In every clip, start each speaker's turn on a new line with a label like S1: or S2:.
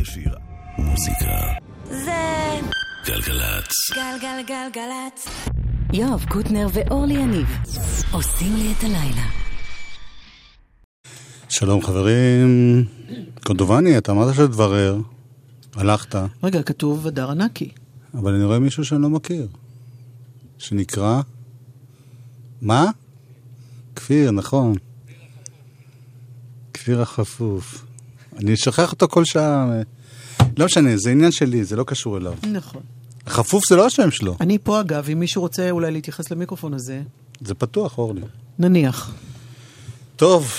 S1: ישיר. מוזיקה.
S2: זה...
S1: גלגלצ.
S2: גלגלגלגלצ. יואב קוטנר ואורלי יניב עושים לי את הלילה.
S3: שלום חברים. קונדובני, אתה אמרת שתברר. הלכת,
S4: רגע, כתוב הדר ענקי.
S3: אבל אני רואה מישהו שאני לא מכיר. שנקרא? מה? כפיר, נכון. כפיר החפוף. אני שוכח אותו כל שעה. לא משנה, זה עניין שלי, זה לא קשור אליו.
S4: נכון.
S3: החפוף זה לא השם שלו,
S4: אני פה אגב, אם מישהו רוצה אולי להתייחס למיקרופון הזה,
S3: זה פתוח, אורלי.
S4: נניח.
S3: טוב,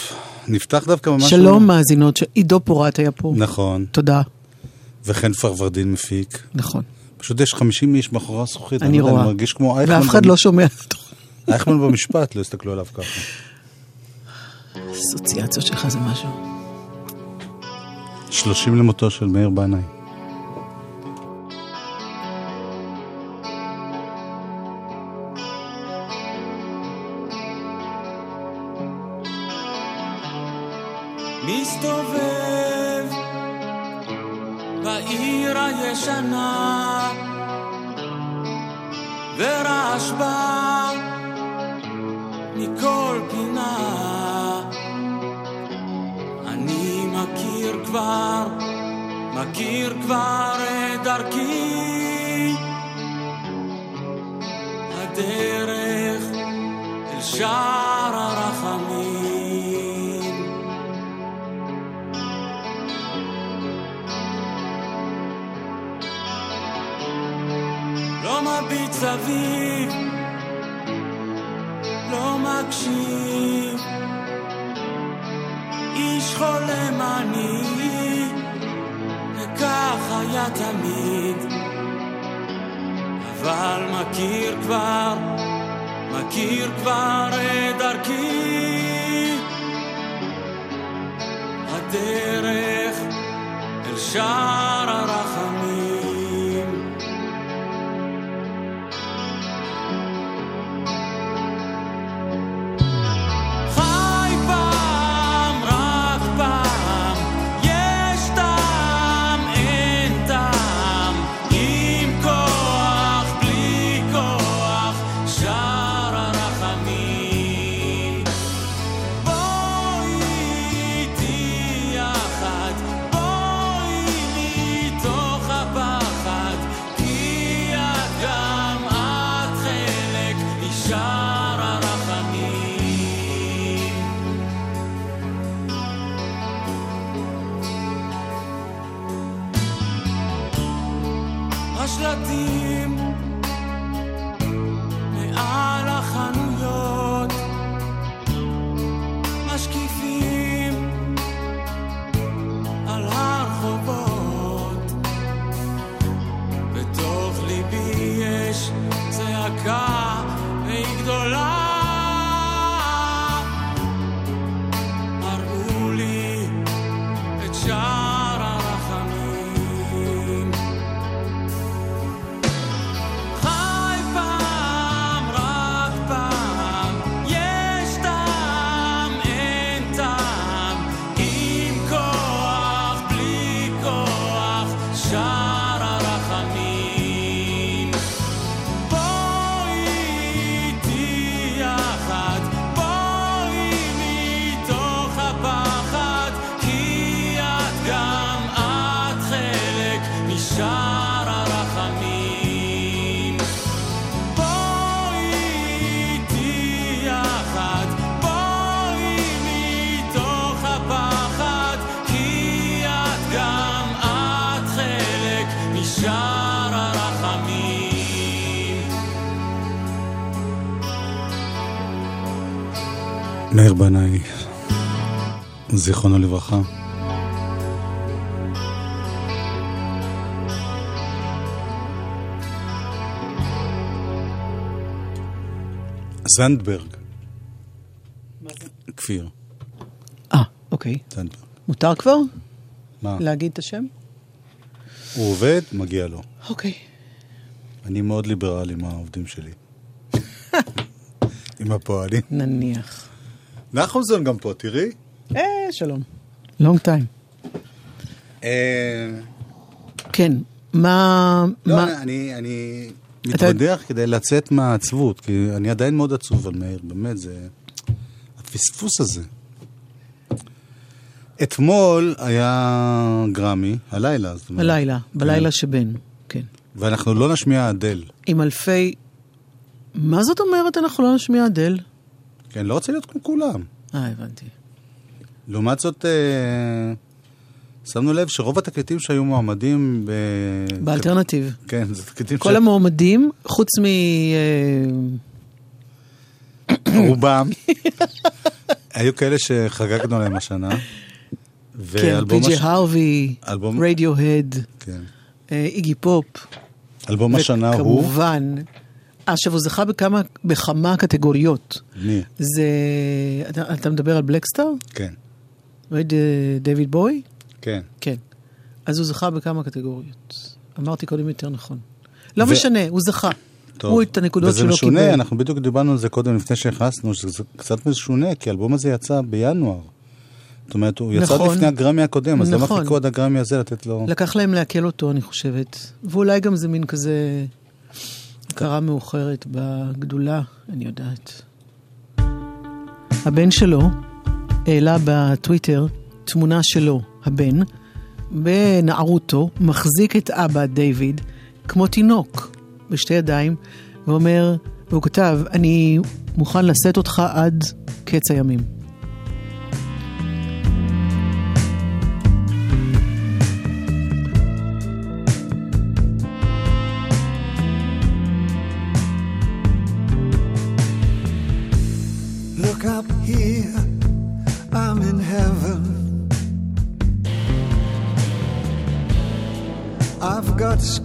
S3: נפתח דווקא ממש...
S4: שלום מאזינות, ש- עידו פורט היה פה.
S3: נכון,
S4: תודה.
S3: וחן פרוורדין מפיק.
S4: נכון.
S3: פשוט יש 50 איש מאחורי הזכוכית.
S4: אני
S3: לא יודע,
S4: רואה.
S3: אני מרגיש כמו אייכמן.
S4: ואף אחד
S3: במ-
S4: לא שומע אותו.
S3: אייכמן במשפט, לא הסתכלו עליו ככה.
S4: אסוציאציות שלך זה משהו.
S3: 30 למותו של מאיר בנאי.
S5: מסתובב בעיר ורעש בא מכל פינה מכיר כבר, מכיר כבר את דרכי הדרך אל שער הרחמים לא מביט סביב, לא מקשיב. חולם אני, וכך היה תמיד. אבל מכיר כבר, מכיר כבר את דרכי. הדרך אל שער הרחמים.
S3: זנדברג. כפיר,
S4: אה, אוקיי.
S3: זנדברג.
S4: מותר כבר
S3: מה?
S4: להגיד את השם?
S3: הוא עובד, מגיע לו.
S4: אוקיי.
S3: אני מאוד ליברל עם העובדים שלי. עם הפועלים.
S4: נניח.
S3: נחומזון גם פה, תראי.
S4: אה, שלום. לונג טיים.
S3: אה,
S4: כן. מה...
S3: לא,
S4: מה...
S3: אני, אני
S4: אתה-
S3: מתבדח כדי לצאת מהעצבות, כי אני עדיין מאוד עצוב על מאיר, באמת, זה... הפספוס הזה. אתמול היה גרמי, הלילה, זאת אומרת.
S4: הלילה, בלילה שבין, כן.
S3: ואנחנו לא נשמיע אדל.
S4: עם אלפי... מה זאת אומרת אנחנו לא נשמיע אדל?
S3: אני לא רוצה להיות כמו כולם.
S4: אה, הבנתי.
S3: לעומת זאת, אה, שמנו לב שרוב התקליטים שהיו מועמדים ב...
S4: ב alternative.
S3: כן, זה תקליטים
S4: כל המועמדים, חוץ מ... אה,
S3: רובם, היו כאלה שחגגנו להם השנה.
S4: כן, PJ
S3: הש-
S4: הרווי,
S3: אלבום-
S4: רדיוהד,
S3: כן.
S4: אה, איגי פופ.
S3: אלבום השנה הוא...
S4: וכמובן, עכשיו הוא זכה בכמה, בכמה קטגוריות.
S3: מי?
S4: זה... אתה, אתה מדבר על Blackstar?
S3: כן,
S4: דיוויד בוי?
S3: כן.
S4: כן. אז הוא זכה בכמה קטגוריות. אמרתי קודם יותר נכון. לא
S3: ו-
S4: משנה, הוא זכה.
S3: טוב.
S4: הוא את הנקודות
S3: וזה
S4: שלו
S3: משונה,
S4: קיבל.
S3: אנחנו בדיוק דיברנו על זה קודם לפני שהכנסנו, שזה קצת משונה, כי האלבום הזה יצא בינואר. זאת אומרת, הוא יצא
S4: נכון.
S3: לפני הגרמי הקודם, אז למה
S4: נכון.
S3: חיכו עד הגרמי הזה לתת לו...
S4: לקח להם לעכל אותו, אני חושבת. ואולי גם זה מין כזה הכרה מאוחרת בגדולה, אני יודעת. הבן שלו העלה בטוויטר תמונה שלו, הבן, בנערותו, מחזיק את אבא, דיוויד, כמו תינוק, בשתי ידיים, ואומר, והוא כתב, אני מוכן לשאת אותך עד קץ הימים.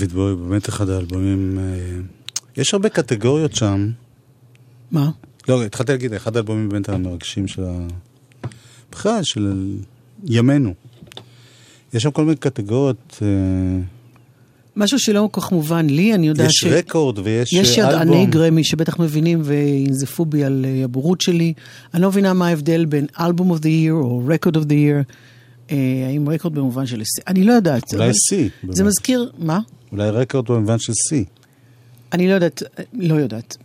S3: דיוויד בוי באמת אחד האלבומים... אה, יש הרבה קטגוריות שם.
S6: מה?
S3: לא, התחלתי להגיד, אחד האלבומים באמת המרגשים של ה... בכלל, של ימינו. יש שם כל מיני קטגוריות, אה,
S6: משהו שלא כל כך מובן לי, אני יודעת
S3: יש
S6: ש...
S3: רקורד ויש
S6: יש
S3: אה,
S6: ידעני
S3: אלבום.
S6: גרמי שבטח מבינים וינזפו בי על הבורות שלי. אני לא מבינה מה ההבדל בין אלבום of the year או record of the year. אה, האם רקורד במובן של... הישג? אני לא יודעת.
S3: אולי שיא.
S6: זה מזכיר... מה?
S3: אולי רקורד במובן של שיא.
S6: אני לא יודעת, אה, לא יודעת.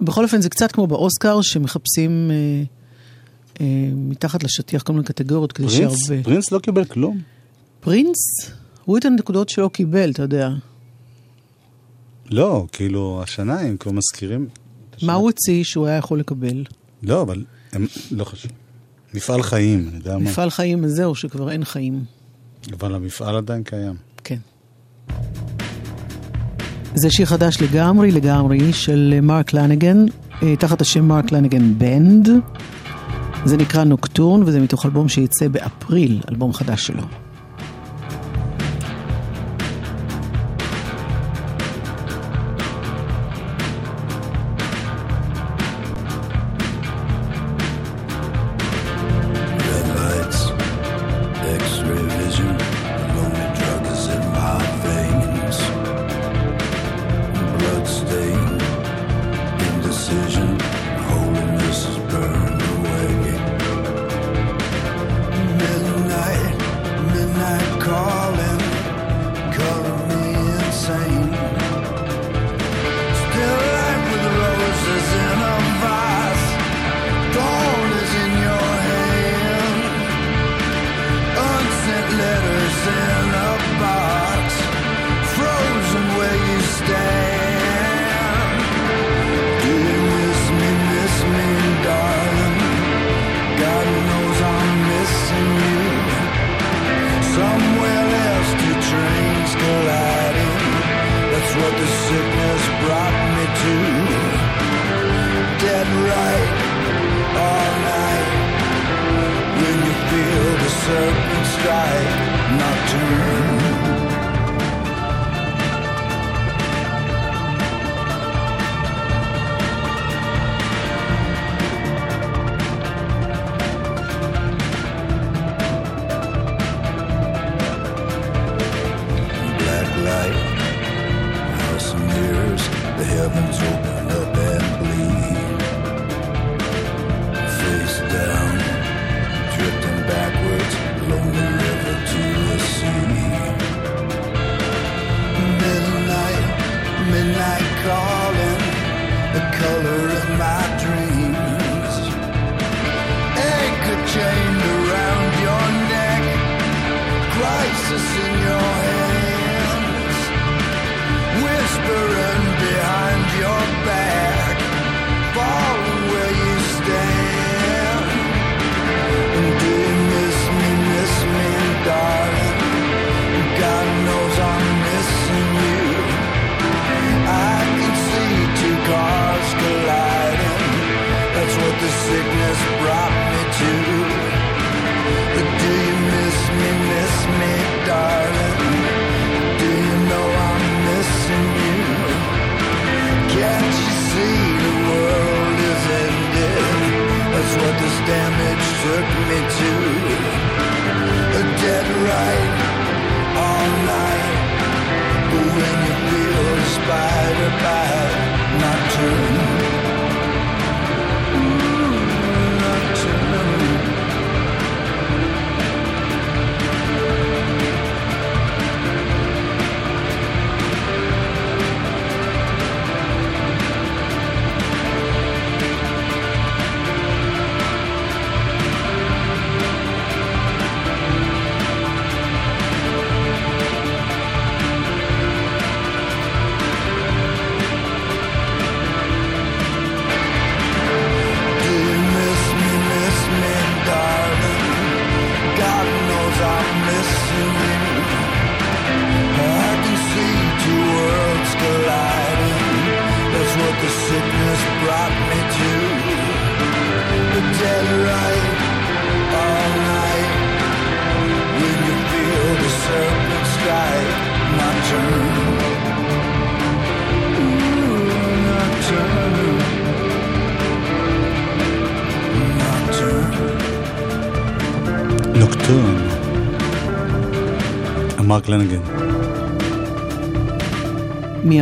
S6: בכל אופן, זה קצת כמו באוסקר, שמחפשים אה, אה, מתחת לשטיח כל מיני קטגוריות, כדי
S3: פרינס?
S6: שהרבה...
S3: פרינס לא קיבל כלום.
S6: פרינס? הוא את הנקודות שלא קיבל, אתה יודע.
S3: לא, כאילו, השנה הם כבר מזכירים.
S6: מה הוא הוציא שהוא היה יכול לקבל?
S3: לא, אבל הם, לא חשוב. מפעל חיים, אני יודע מה.
S6: מפעל חיים הזה, או שכבר אין חיים.
S3: אבל המפעל עדיין קיים.
S6: כן. זה שיר חדש לגמרי, לגמרי, של מרק לניגן, אה, תחת השם מרק לניגן בנד. זה נקרא נוקטורן, וזה מתוך אלבום שיצא באפריל, אלבום חדש שלו.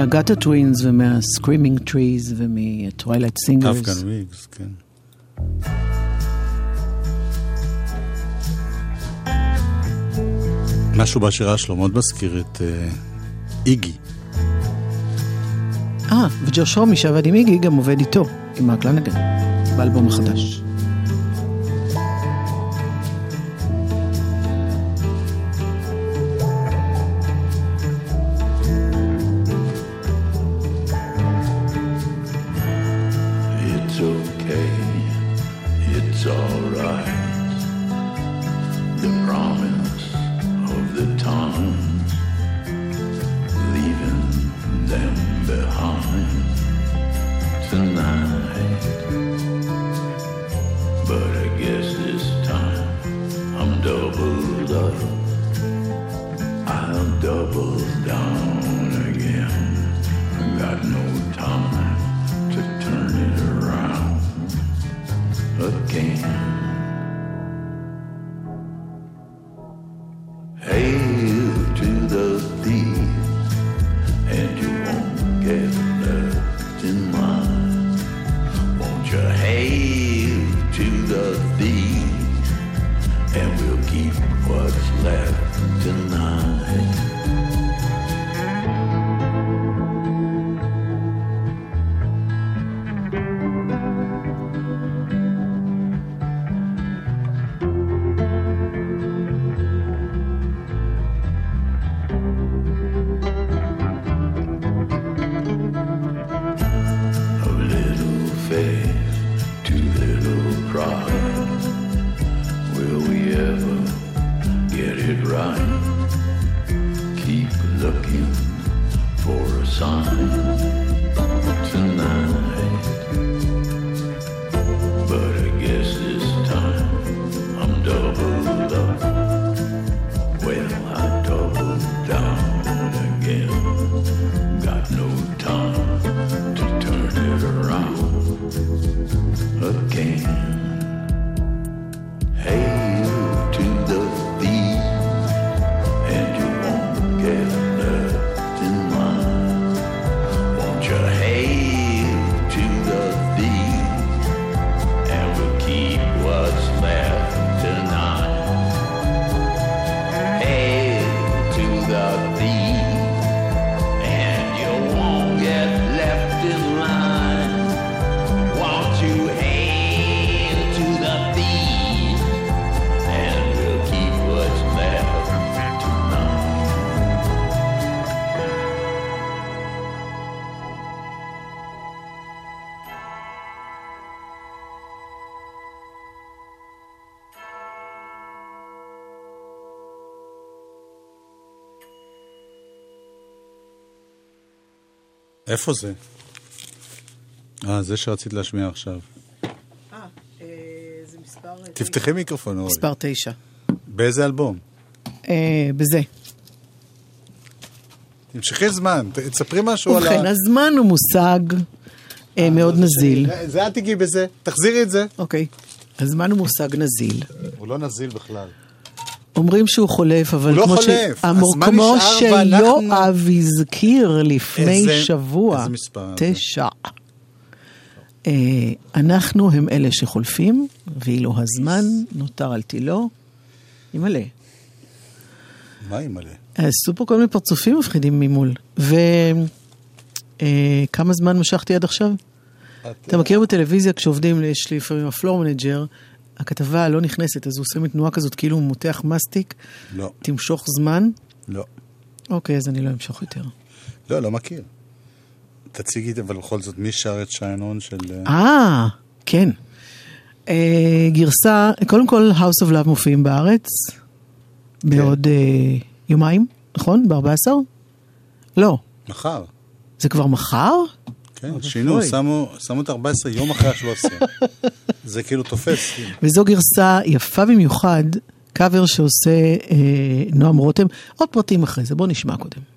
S7: מה
S3: Gutter Twins
S4: ומה Screaming Trees ומ Twilight Singers.
S3: Afghan Whigs, כן. משהו בשירה שלו מאוד מזכיר את אה, איגי.
S4: אה, וג'וש הומי שעבד עם איגי גם עובד איתו, עם מרק לנגן, באלבום החדש.
S8: Looking for a sign tonight.
S3: איפה זה? אה, זה שרצית להשמיע עכשיו.
S4: זה מספר...
S3: תפתחי מיקרופון, אורי.
S4: מספר תשע.
S3: באיזה אלבום?
S4: אה, בזה.
S3: תמשכי זמן, תספרי משהו על ה...
S4: ובכן, הזמן הוא מושג אה, מאוד נזיל.
S3: זה- זה אל תיגעי בזה, תחזירי את זה.
S4: אוקיי. הזמן הוא מושג נזיל.
S3: הוא לא נזיל בכלל.
S4: אומרים שהוא חולף, אבל
S3: הוא לא
S4: כמו
S3: חולף,
S4: אמור-
S3: הזמן
S4: כמו
S3: נשאר
S4: שיואב הזכיר לפני
S3: איזה-
S4: שבוע,
S3: איזה מספר?
S4: תשע. אה, אנחנו הם אלה שחולפים, ואילו הזמן נותר על תילו, ימלא.
S3: מה היא מלא?
S4: עשו פה כל מיני פרצופים מפחידים ממול. וכמה זמן משכתי עד עכשיו? אתה מכיר בטלוויזיה כשעובדים, יש לי לפעמים ה floor manager, הכתבה לא נכנסת, אז הוא עושה מין תנועה כזאת כאילו הוא מותח מסטיק,
S3: לא,
S4: תמשוך זמן.
S3: לא.
S4: אוקיי, אז אני לא אמשוך יותר.
S3: לא, לא מכיר. תציגי אבל בכל זאת, מי שר את שיינון של... אה,
S4: אה, כן. אה, גרסה, קודם כל, House of Love מופיעים בארץ, בעוד אה, יומיים, נכון? ב-14? לא.
S3: מחר.
S4: זה כבר מחר?
S3: כן, שינו. שמו שמו את 14 יום אחרי ה-13. זה כאילו תופס. כאילו.
S4: וזו גרסה יפה במיוחד, קאבר שעושה אה, נועם רותם. עוד פרטים אחרי זה, בואו נשמע קודם.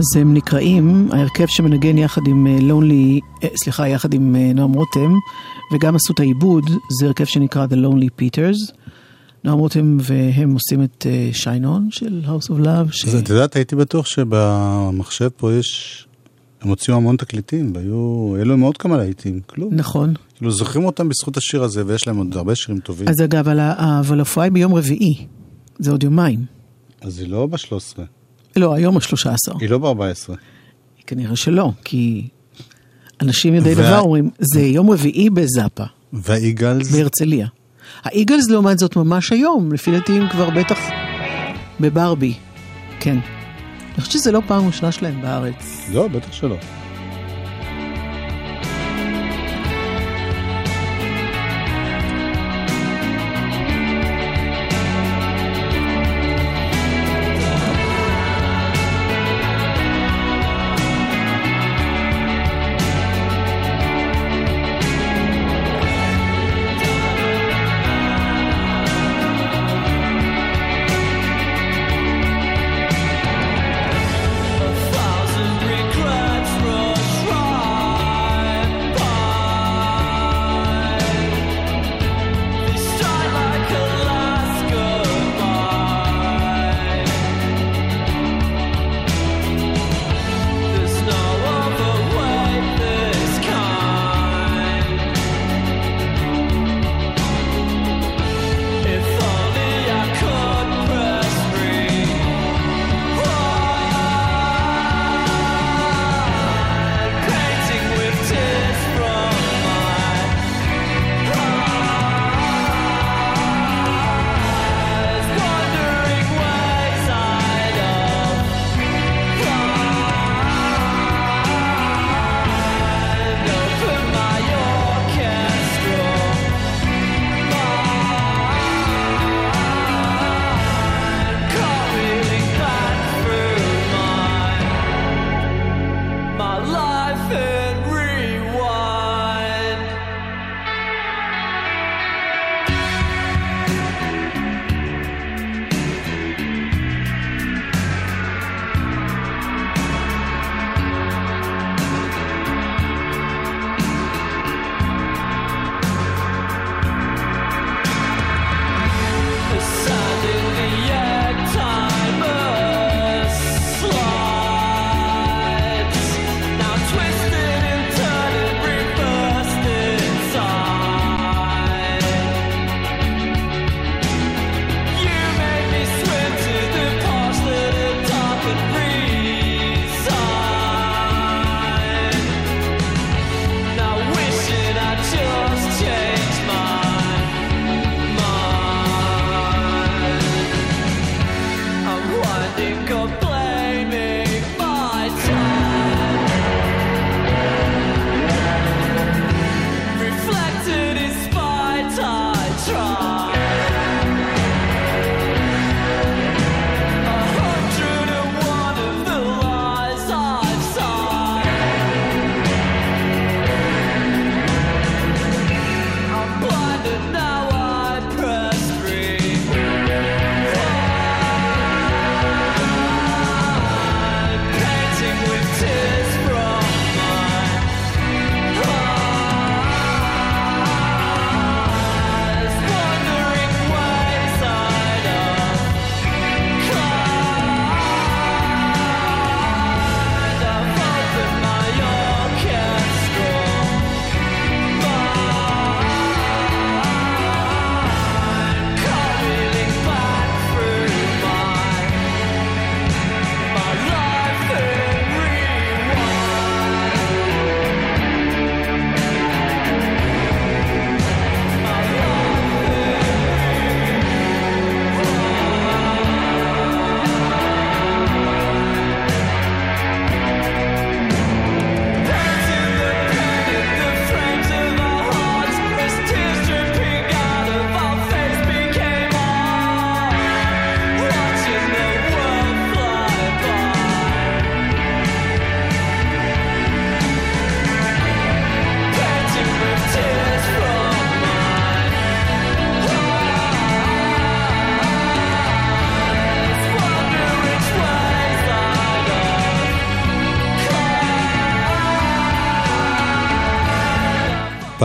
S4: אז הם נקראים, ההרכב שמנגן יחד עם לונלי, סליחה, יחד עם אה, נועם רותם, וגם עשו את העיבוד, זה הרכב שנקרא The Lonely Peters. נועם רותם והם עושים את שיינון של House of Love. ש...
S3: אז את יודעת, הייתי בטוח שבמחשב פה יש... הם הוציאו המון תקליטים, והיו... היו להם עוד כמה להיטים, כלום.
S4: נכון.
S3: כאילו, זוכרים אותם בזכות השיר הזה, ויש להם עוד הרבה שירים טובים.
S4: אז אגב, אבל ההופעה היא ביום רביעי, זה עוד יומיים.
S3: אז היא לא ב-13,
S4: לא, היום השלושה עשר.
S3: היא לא ב-14.
S4: כנראה שלא, כי אנשים יודעי
S3: וה-
S4: דבר אומרים, זה יום רביעי בזאפה,
S3: והאיגלס,
S4: בהרצליה. האיגלס לעומת זאת ממש היום, לפי דעתי הם כבר בטח בברבי, כן. אני חושבת שזה לא פעם ראשונה שלהם בארץ.
S3: לא, בטח שלא.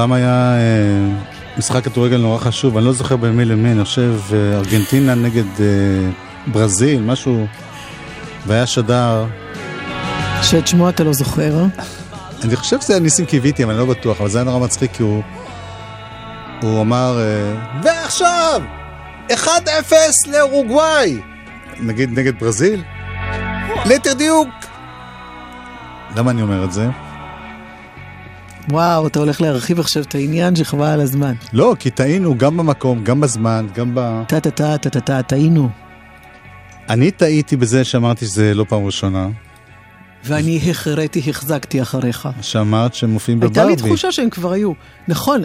S3: פעם היה אה, משחק כדורגל נורא חשוב, אני לא זוכר במי למי, אני חושב אה, ארגנטינה נגד אה, ברזיל, משהו, והיה שדר,
S4: שאת שמו אתה לא זוכר?
S3: אני חושב שזה היה ניסים קיוויתי, אבל אני לא בטוח, אבל זה היה נורא מצחיק כי הוא, הוא אמר, ועכשיו, 1-0 לאורוגוואי, נגיד נגד ברזיל, ליתר דיוק. למה אני אומר את זה?
S4: וואו, אתה הולך להרחיב עכשיו את העניין שחבל על הזמן.
S3: לא, כי טעינו גם במקום, גם בזמן, גם ב...
S4: טה-טה-טה, טה-טה-טה, טעינו.
S3: אני טעיתי בזה שאמרתי שזה לא פעם ראשונה,
S4: ואני החרתי, החזקתי אחריך.
S3: שאמרת שהם מופיעים
S4: הייתה
S3: בברבי.
S4: לי תחושה שהם כבר היו. נכון,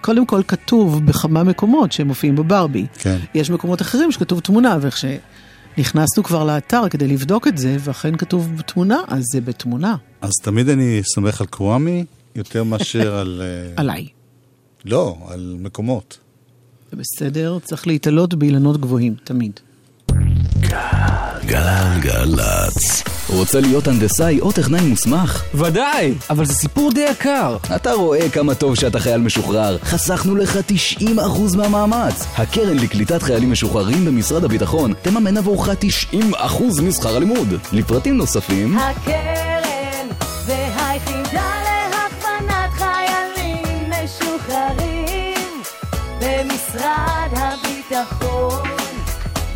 S4: קודם כל כתוב בכמה מקומות שהם מופיעים בברבי.
S3: כן.
S4: יש מקומות אחרים שכתוב תמונה, וכשנכנסנו כבר לאתר כדי לבדוק את זה, ואכן כתוב תמונה, אז זה בתמונה.
S3: אז תמיד אני סומך על קוואמי יותר מאשר על... אה,
S4: עליי.
S3: לא, על מקומות.
S4: זה בסדר, צריך להתעלות באילנות גבוהים, תמיד.
S1: גלגלצ.
S9: רוצה להיות הנדסאי או טכנאי מוסמך?
S10: ודאי, אבל זה סיפור די יקר.
S9: אתה רואה כמה טוב שאתה חייל משוחרר. חסכנו לך 90% מהמאמץ. הקרן לקליטת חיילים משוחררים במשרד הביטחון תממן עבורך 90% משכר הלימוד. לפרטים נוספים,
S11: הקרן במשרד הביטחון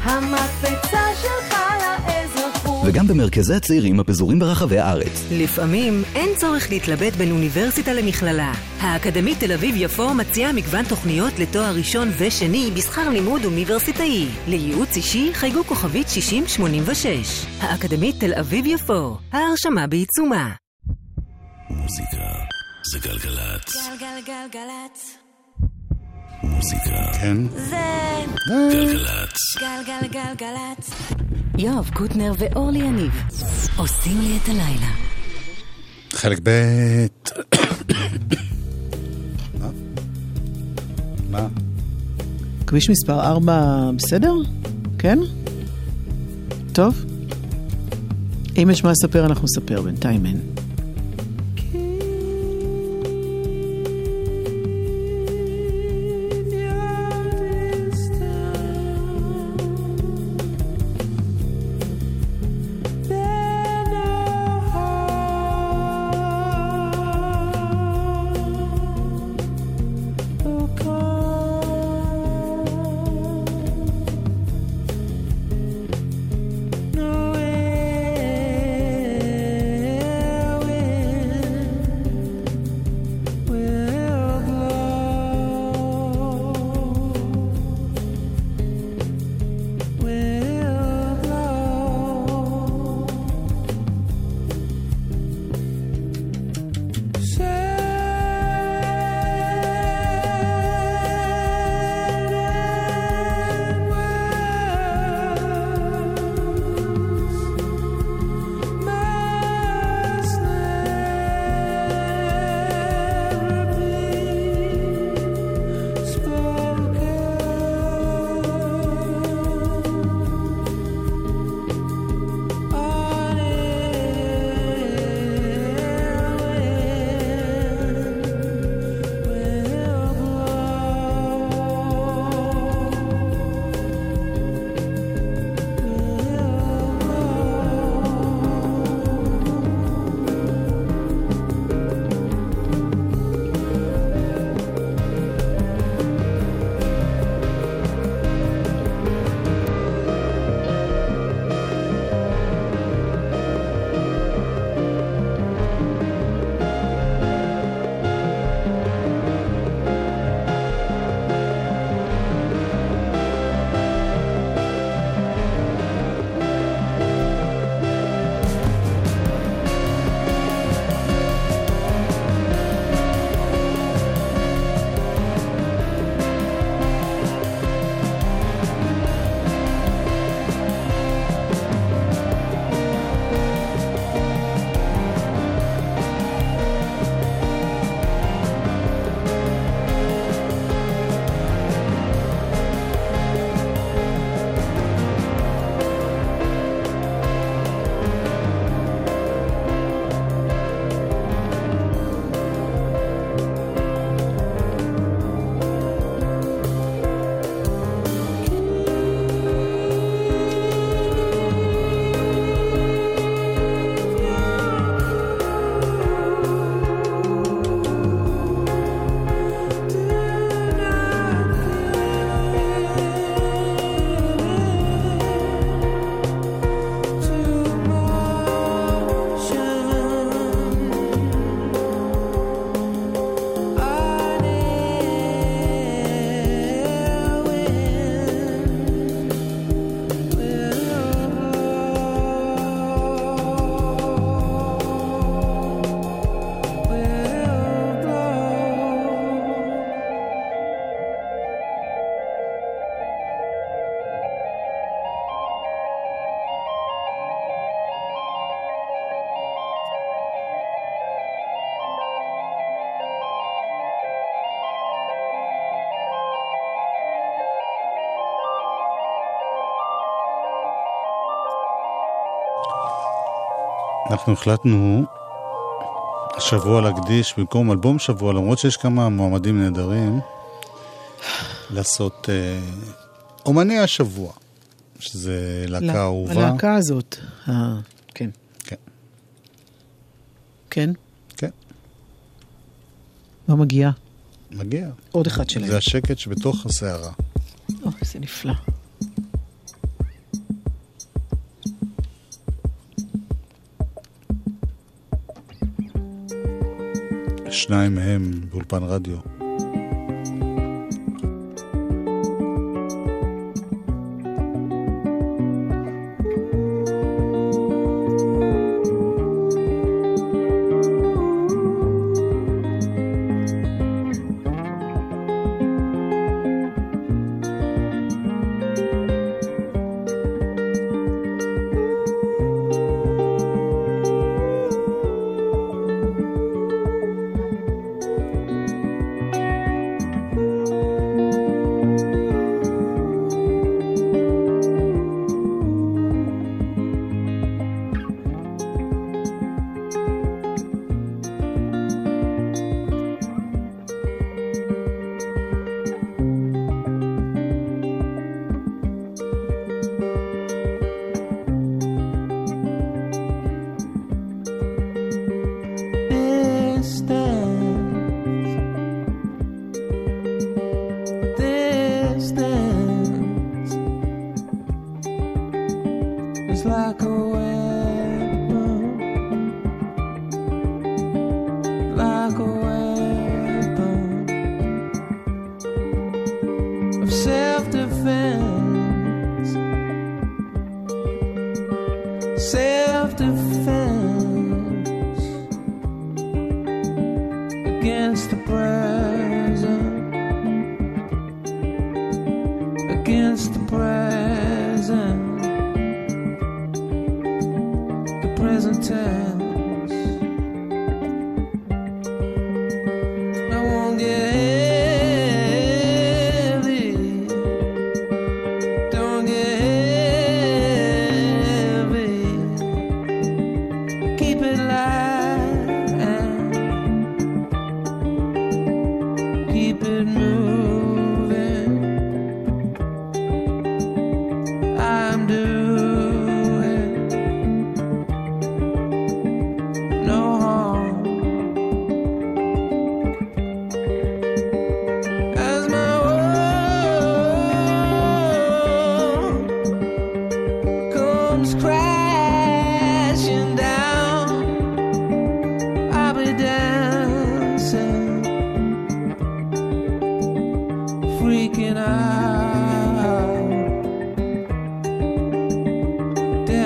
S11: המקפצה שלך לאזרחות
S9: וגם במרכזי הצעירים הפזורים ברחבי הארץ.
S2: לפעמים אין צורך להתלבט בין אוניברסיטה למכללה. האקדמית תל אביב-יפו מציעה מגוון תוכניות לתואר ראשון ושני בשכר לימוד אוניברסיטאי. לייעוץ אישי חייגו כוכבית 6086. האקדמית תל אביב-יפו. ההרשמה בעיצומה.
S1: מוזיקה זה גלגלצ.
S11: גלגלגלגלצ
S1: מוזיקה
S3: כן?
S11: זה
S1: גלגלצ.
S11: גלגלגלגלצ
S2: יואב קוטנר ואורלי יניב עושים לי את הלילה.
S3: חלק ב' מה? מה?
S4: כביש מספר 4 בסדר? כן? טוב? אם יש מה לספר, אנחנו נספר, בינתיים אין.
S12: אנחנו החלטנו השבוע להקדיש, במקום אלבום שבוע, למרות שיש כמה מועמדים נהדרים, לעשות אה, אומני השבוע, שזה להקה אהובה.
S4: הלהקה הזאת, אה, כן.
S12: כן.
S4: כן?
S12: כן.
S4: לא מה מגיע?
S12: מגיע.
S4: עוד אחד שלהם.
S12: זה השקט שבתוך הסערה.
S4: אוי, זה נפלא.
S12: שניים מהם באולפן רדיו.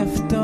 S3: left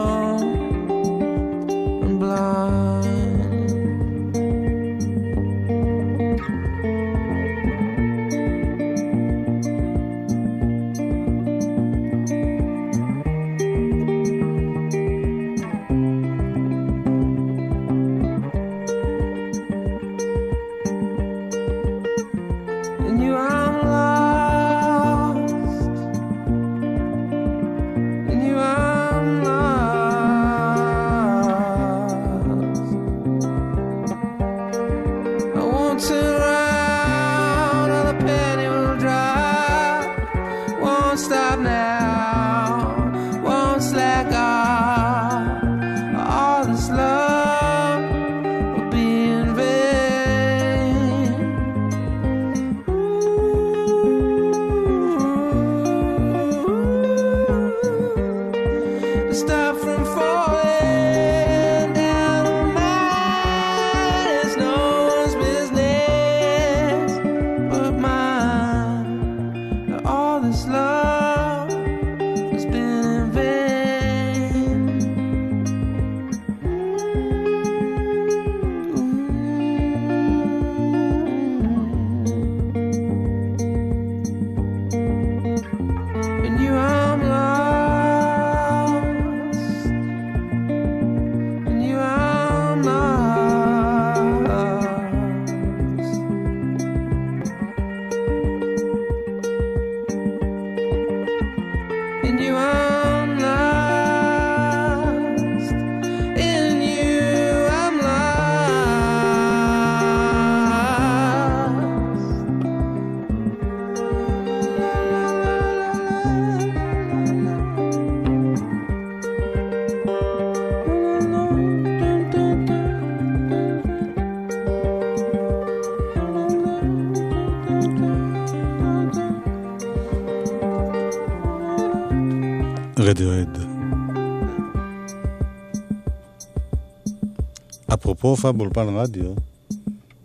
S3: אפרופו הופעה באולפן רדיו,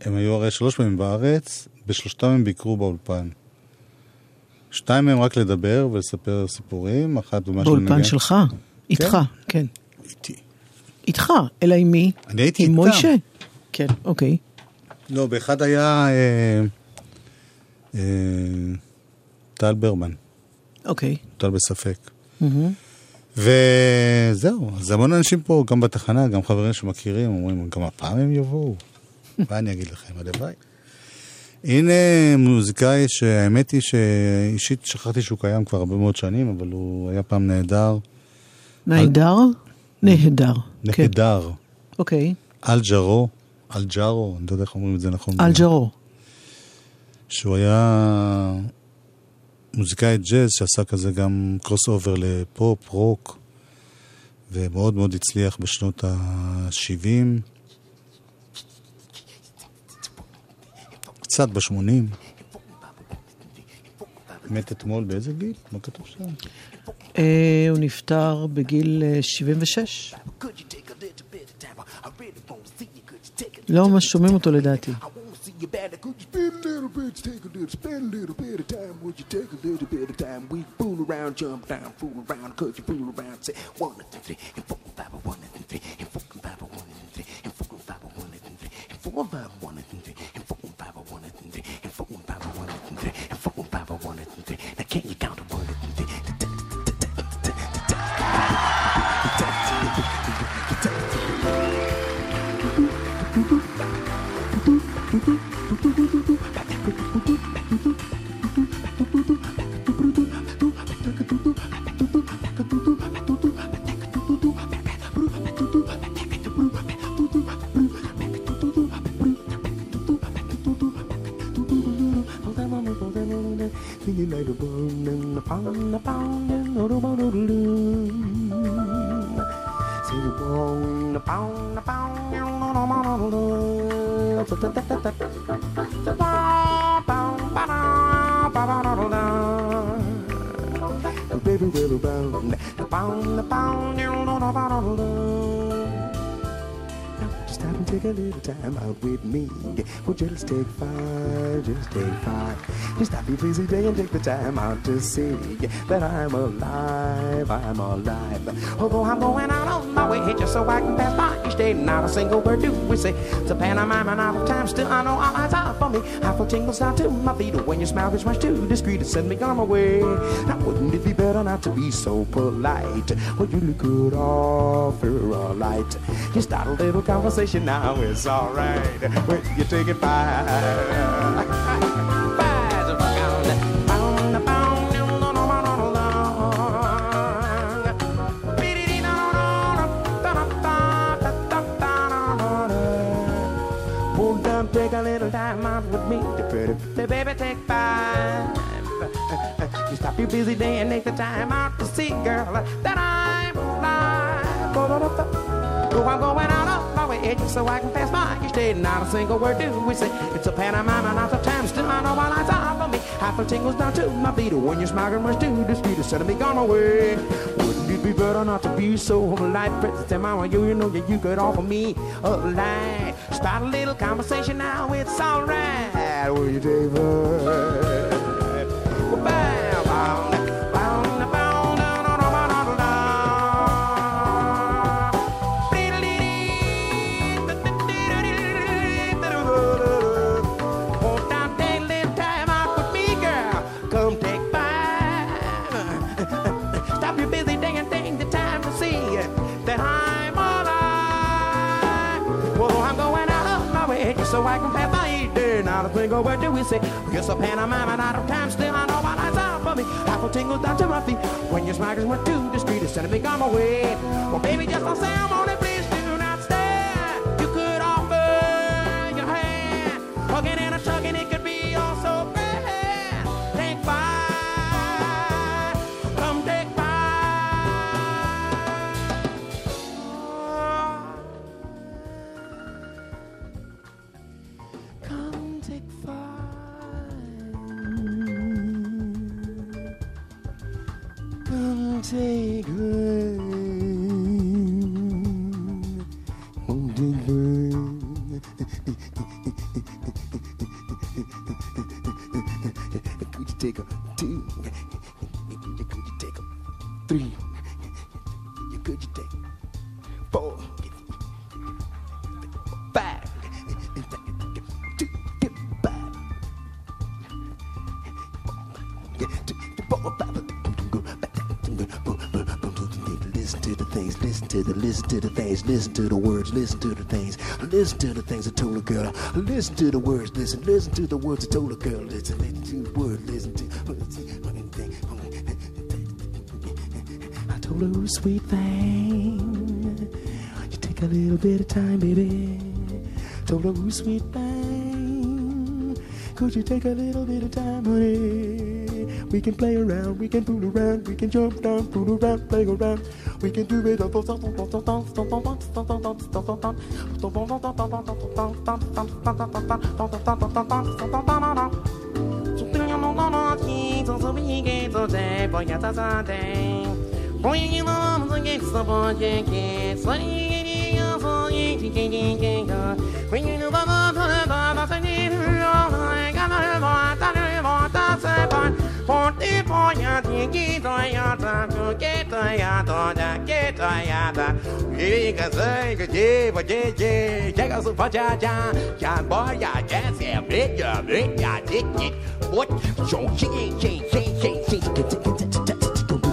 S3: הם היו הרי שלוש פעמים בארץ, בשלושתם הם ביקרו באולפן. שתיים מהם רק לדבר ולספר סיפורים, אחת במה
S4: באולפן שלך? איתך, כן.
S3: איתי.
S4: איתך, אלא עם מי?
S3: אני הייתי
S4: עם
S3: איתם.
S4: מוישה? כן, אוקיי.
S3: לא, באחד היה אה, אה, טל ברמן,
S4: אוקיי.
S3: טל בספק. וזהו, אז המון אנשים פה, גם בתחנה, גם חברים שמכירים, אומרים, גם הפעם הם יבואו. מה אני אגיד לכם, הלוואי. הנה מוזיקאי שהאמת היא שאישית שכחתי שהוא קיים כבר הרבה מאוד שנים, אבל הוא היה פעם נהדר.
S4: נהדר? נהדר. כן.
S3: נהדר.
S4: אוקיי.
S3: אלג'רו, אלג'רו, אני לא יודע איך אומרים את זה נכון.
S4: אלג'רו.
S3: שהוא היה מוזיקאי ג'אז שעשה כזה גם cross over לפופ, רוק, ומאוד מאוד הצליח בשנות ה-70. קצת ב-80. מת אתמול באיזה גיל? מה כתוב שם?
S4: אה, הוא נפטר בגיל אה, 76. לא ממש שומעים אותו לדעתי.
S13: Little take a little, spend a little bit of time. Would you take a little bit of time? We fool around, jump down, fool around, cause you fool around. Say one and three, and four and five, one and three, and four and five, one and three, and four and five, one and three, and four and five, just take five, just take five. Busy day and take the time out to see that I'm alive, I'm alive. Although I'm going out on my way just so I can pass by each day, not a single word do we say. It's a pantomime and out of time, still I know all eyes are for me. I feel tingles down to my feet when your smile is much too discreet to send me on my way. Now wouldn't it be better not to be so polite? Well, you look good off, you're. You start a little conversation now, it's alright. When you take it by. take a little time out with me. The pretty, the baby, take five. You stop your busy day and take the time out to see, girl, that I'm alive. Oh, I'm going out of my way just so I can pass by each day. Not a single word do we say. It's a and not a time. Still, I know my lines are for me. Half a tingles down to my feet. When you're smiling, much too discreet to send me gone away. Wouldn't it be better not to be so polite? Princess and mama, you, you know that you could offer me a light. Start a little conversation now, it's alright. Will you take single word do we say. Yes, a pantomime and out of time. Still, I know my eyes out for me. Half a tingle down to my feet. When your smackers went to the street, it's sending me on my way. Well, baby, just don't say I'm on it. Take her. Things, listen to the words, listen to the things, listen to the things I told a girl. Listen to the words, listen, listen to the words I told a girl. Listen, listen to the words, listen to. I told her, sweet thing, you take a little bit of time, baby. Told her, sweet thing, could you take a little bit of time, honey? We can play around, we can fool around, we can jump down, fool around, play around. We can do it. The стояла. И козы, где водите, те козы водятся. Я боя, детские, видя, видя, дети. Вот, чё, чи, чи, чи, чи, чи, чи, чи, чи, чи, чи, чи, чи, чи, чи,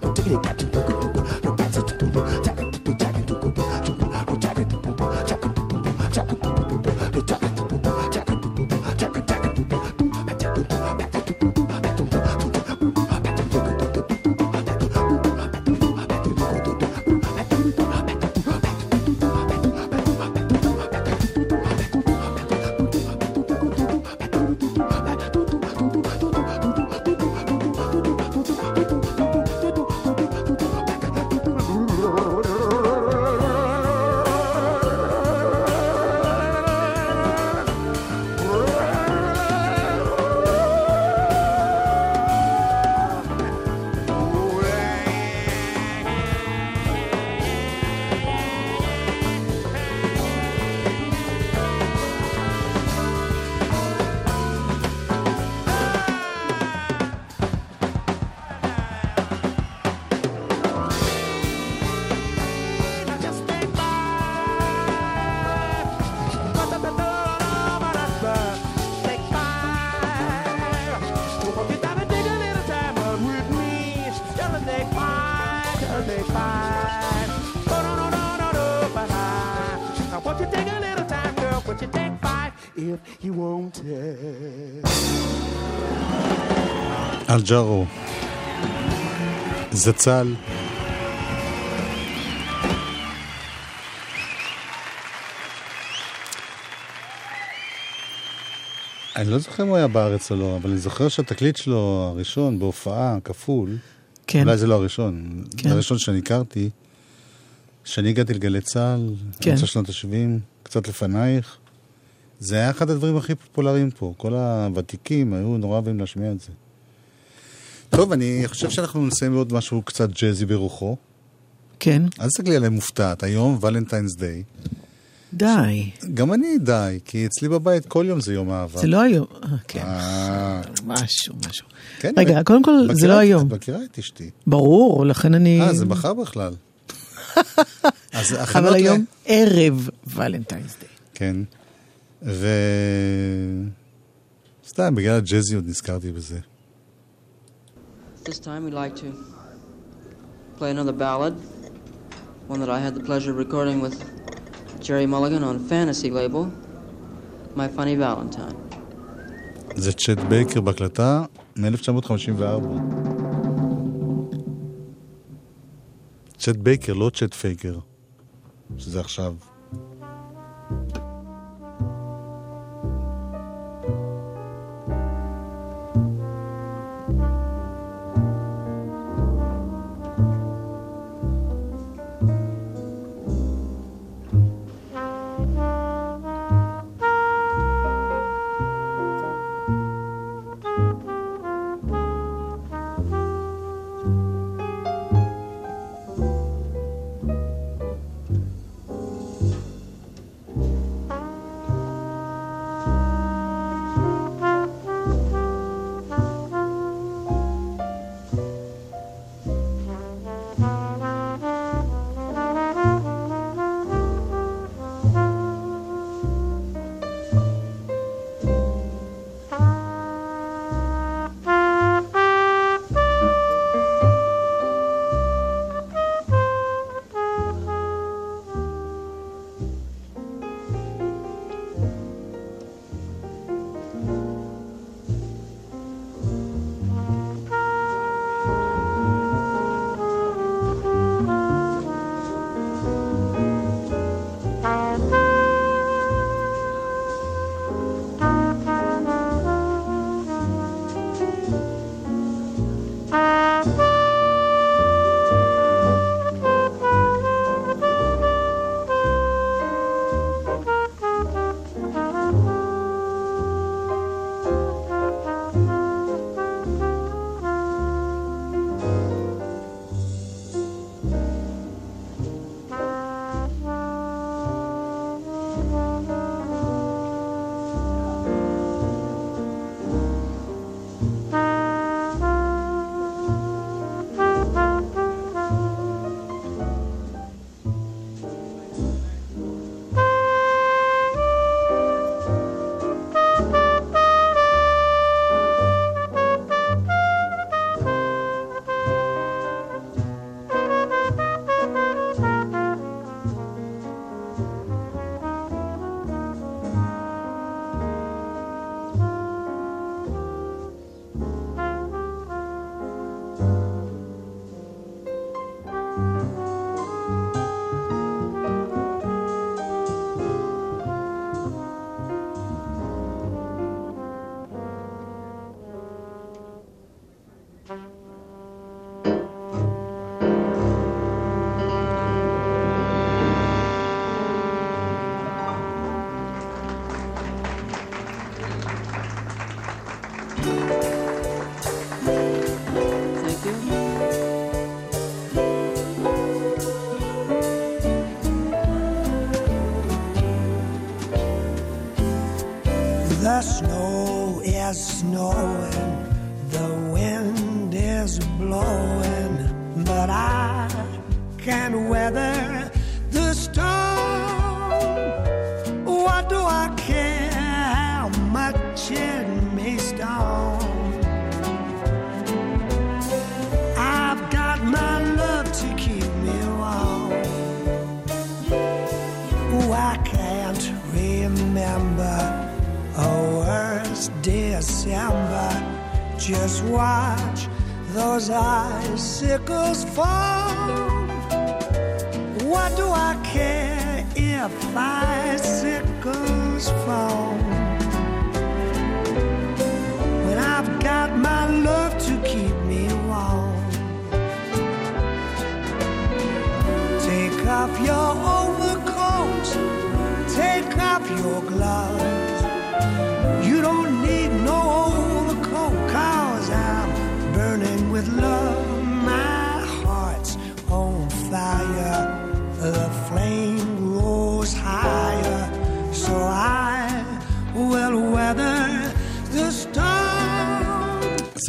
S13: чи, чи, чи, чи,
S3: אלג'ארו. זצ"ל. אני לא זוכר אם הוא היה בארץ או לא, אבל אני זוכר שהתקליט שלו הראשון בהופעה, כפול,
S4: כן.
S3: אולי זה לא הראשון,
S4: כן.
S3: הראשון שאני הכרתי, שאני הגעתי לגלי צה"ל,
S4: כן.
S3: אמצע שנות ה-70, קצת לפנייך, זה היה אחד הדברים הכי פופולריים פה, כל הוותיקים היו נורא אוהבים להשמיע את זה. טוב, אני חושב שאנחנו נסיים בעוד משהו קצת ג'אזי ברוחו.
S4: כן.
S3: אל תסתכלי עליהם מופתעת, היום ולנטיינס דיי.
S4: די.
S3: גם אני די, כי אצלי בבית כל יום זה יום אהבה.
S4: זה לא היום. אה, כן.
S3: אה,
S4: משהו, משהו.
S3: כן,
S4: רגע, קודם כל, זה לא היום.
S3: את מכירה את אשתי.
S4: ברור, לכן אני...
S3: אה, זה מחר בכלל.
S4: אבל היום ערב ולנטיינס דיי.
S3: כן. ו... סתם, בגלל הג'אזיות נזכרתי בזה.
S14: This time we'd like to play another ballad, one that I had the pleasure of recording with Jerry Mulligan on Fantasy label, My Funny Valentine.
S3: זה צ'ט בייקר בהקלטה מ-1954. צ'ט בייקר, לא צ'ט פייקר, שזה עכשיו.
S15: snow.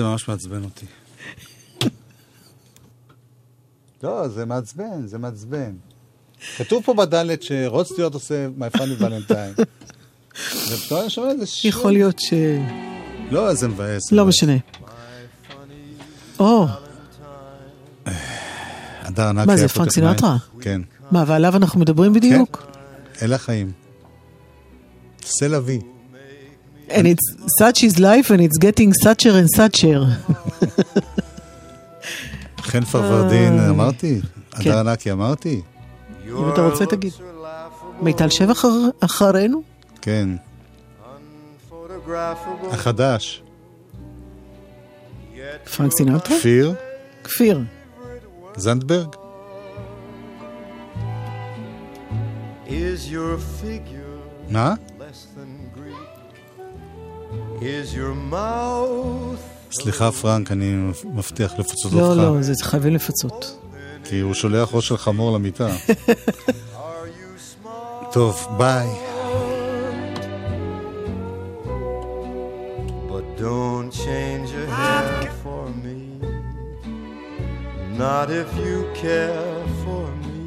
S3: זה ממש מעצבן אותי. לא, זה מעצבן, זה מעצבן. כתוב פה בדלת שרוד סטיוארט עושה My Funny Valentine. ופתאום אני שומע איזה שיר.
S4: יכול להיות ש...
S3: לא, זה מבאס.
S4: לא משנה. או, מה, זה פרנק סינטרה?
S3: כן.
S4: מה, ועליו אנחנו מדברים בדיוק?
S3: אלה החיים. סלע וי.
S4: And it's such is life and it's getting sucher and sucher.
S3: חן פרוורדין,
S4: אה.
S3: אמרתי?
S4: כן.
S3: הדר ענקי, אמרתי?
S4: אם אתה רוצה תגיד. מיטל שבח אחר- אחרינו?
S3: כן. החדש.
S4: פרנק סינטרה?
S3: כפיר?
S4: כפיר.
S3: זנדברג?
S16: Is your figure
S3: מה? סליחה, פרנק, אני מבטיח לפצות
S4: לא,
S3: אותך.
S4: לא, זה חייבים לפצות.
S3: כי הוא שולח ראש של חמור למיטה. טוב, ביי.
S16: But don't change your hair for me. Not if you care for me.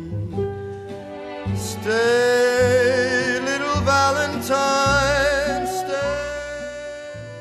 S16: Stay, little Valentine.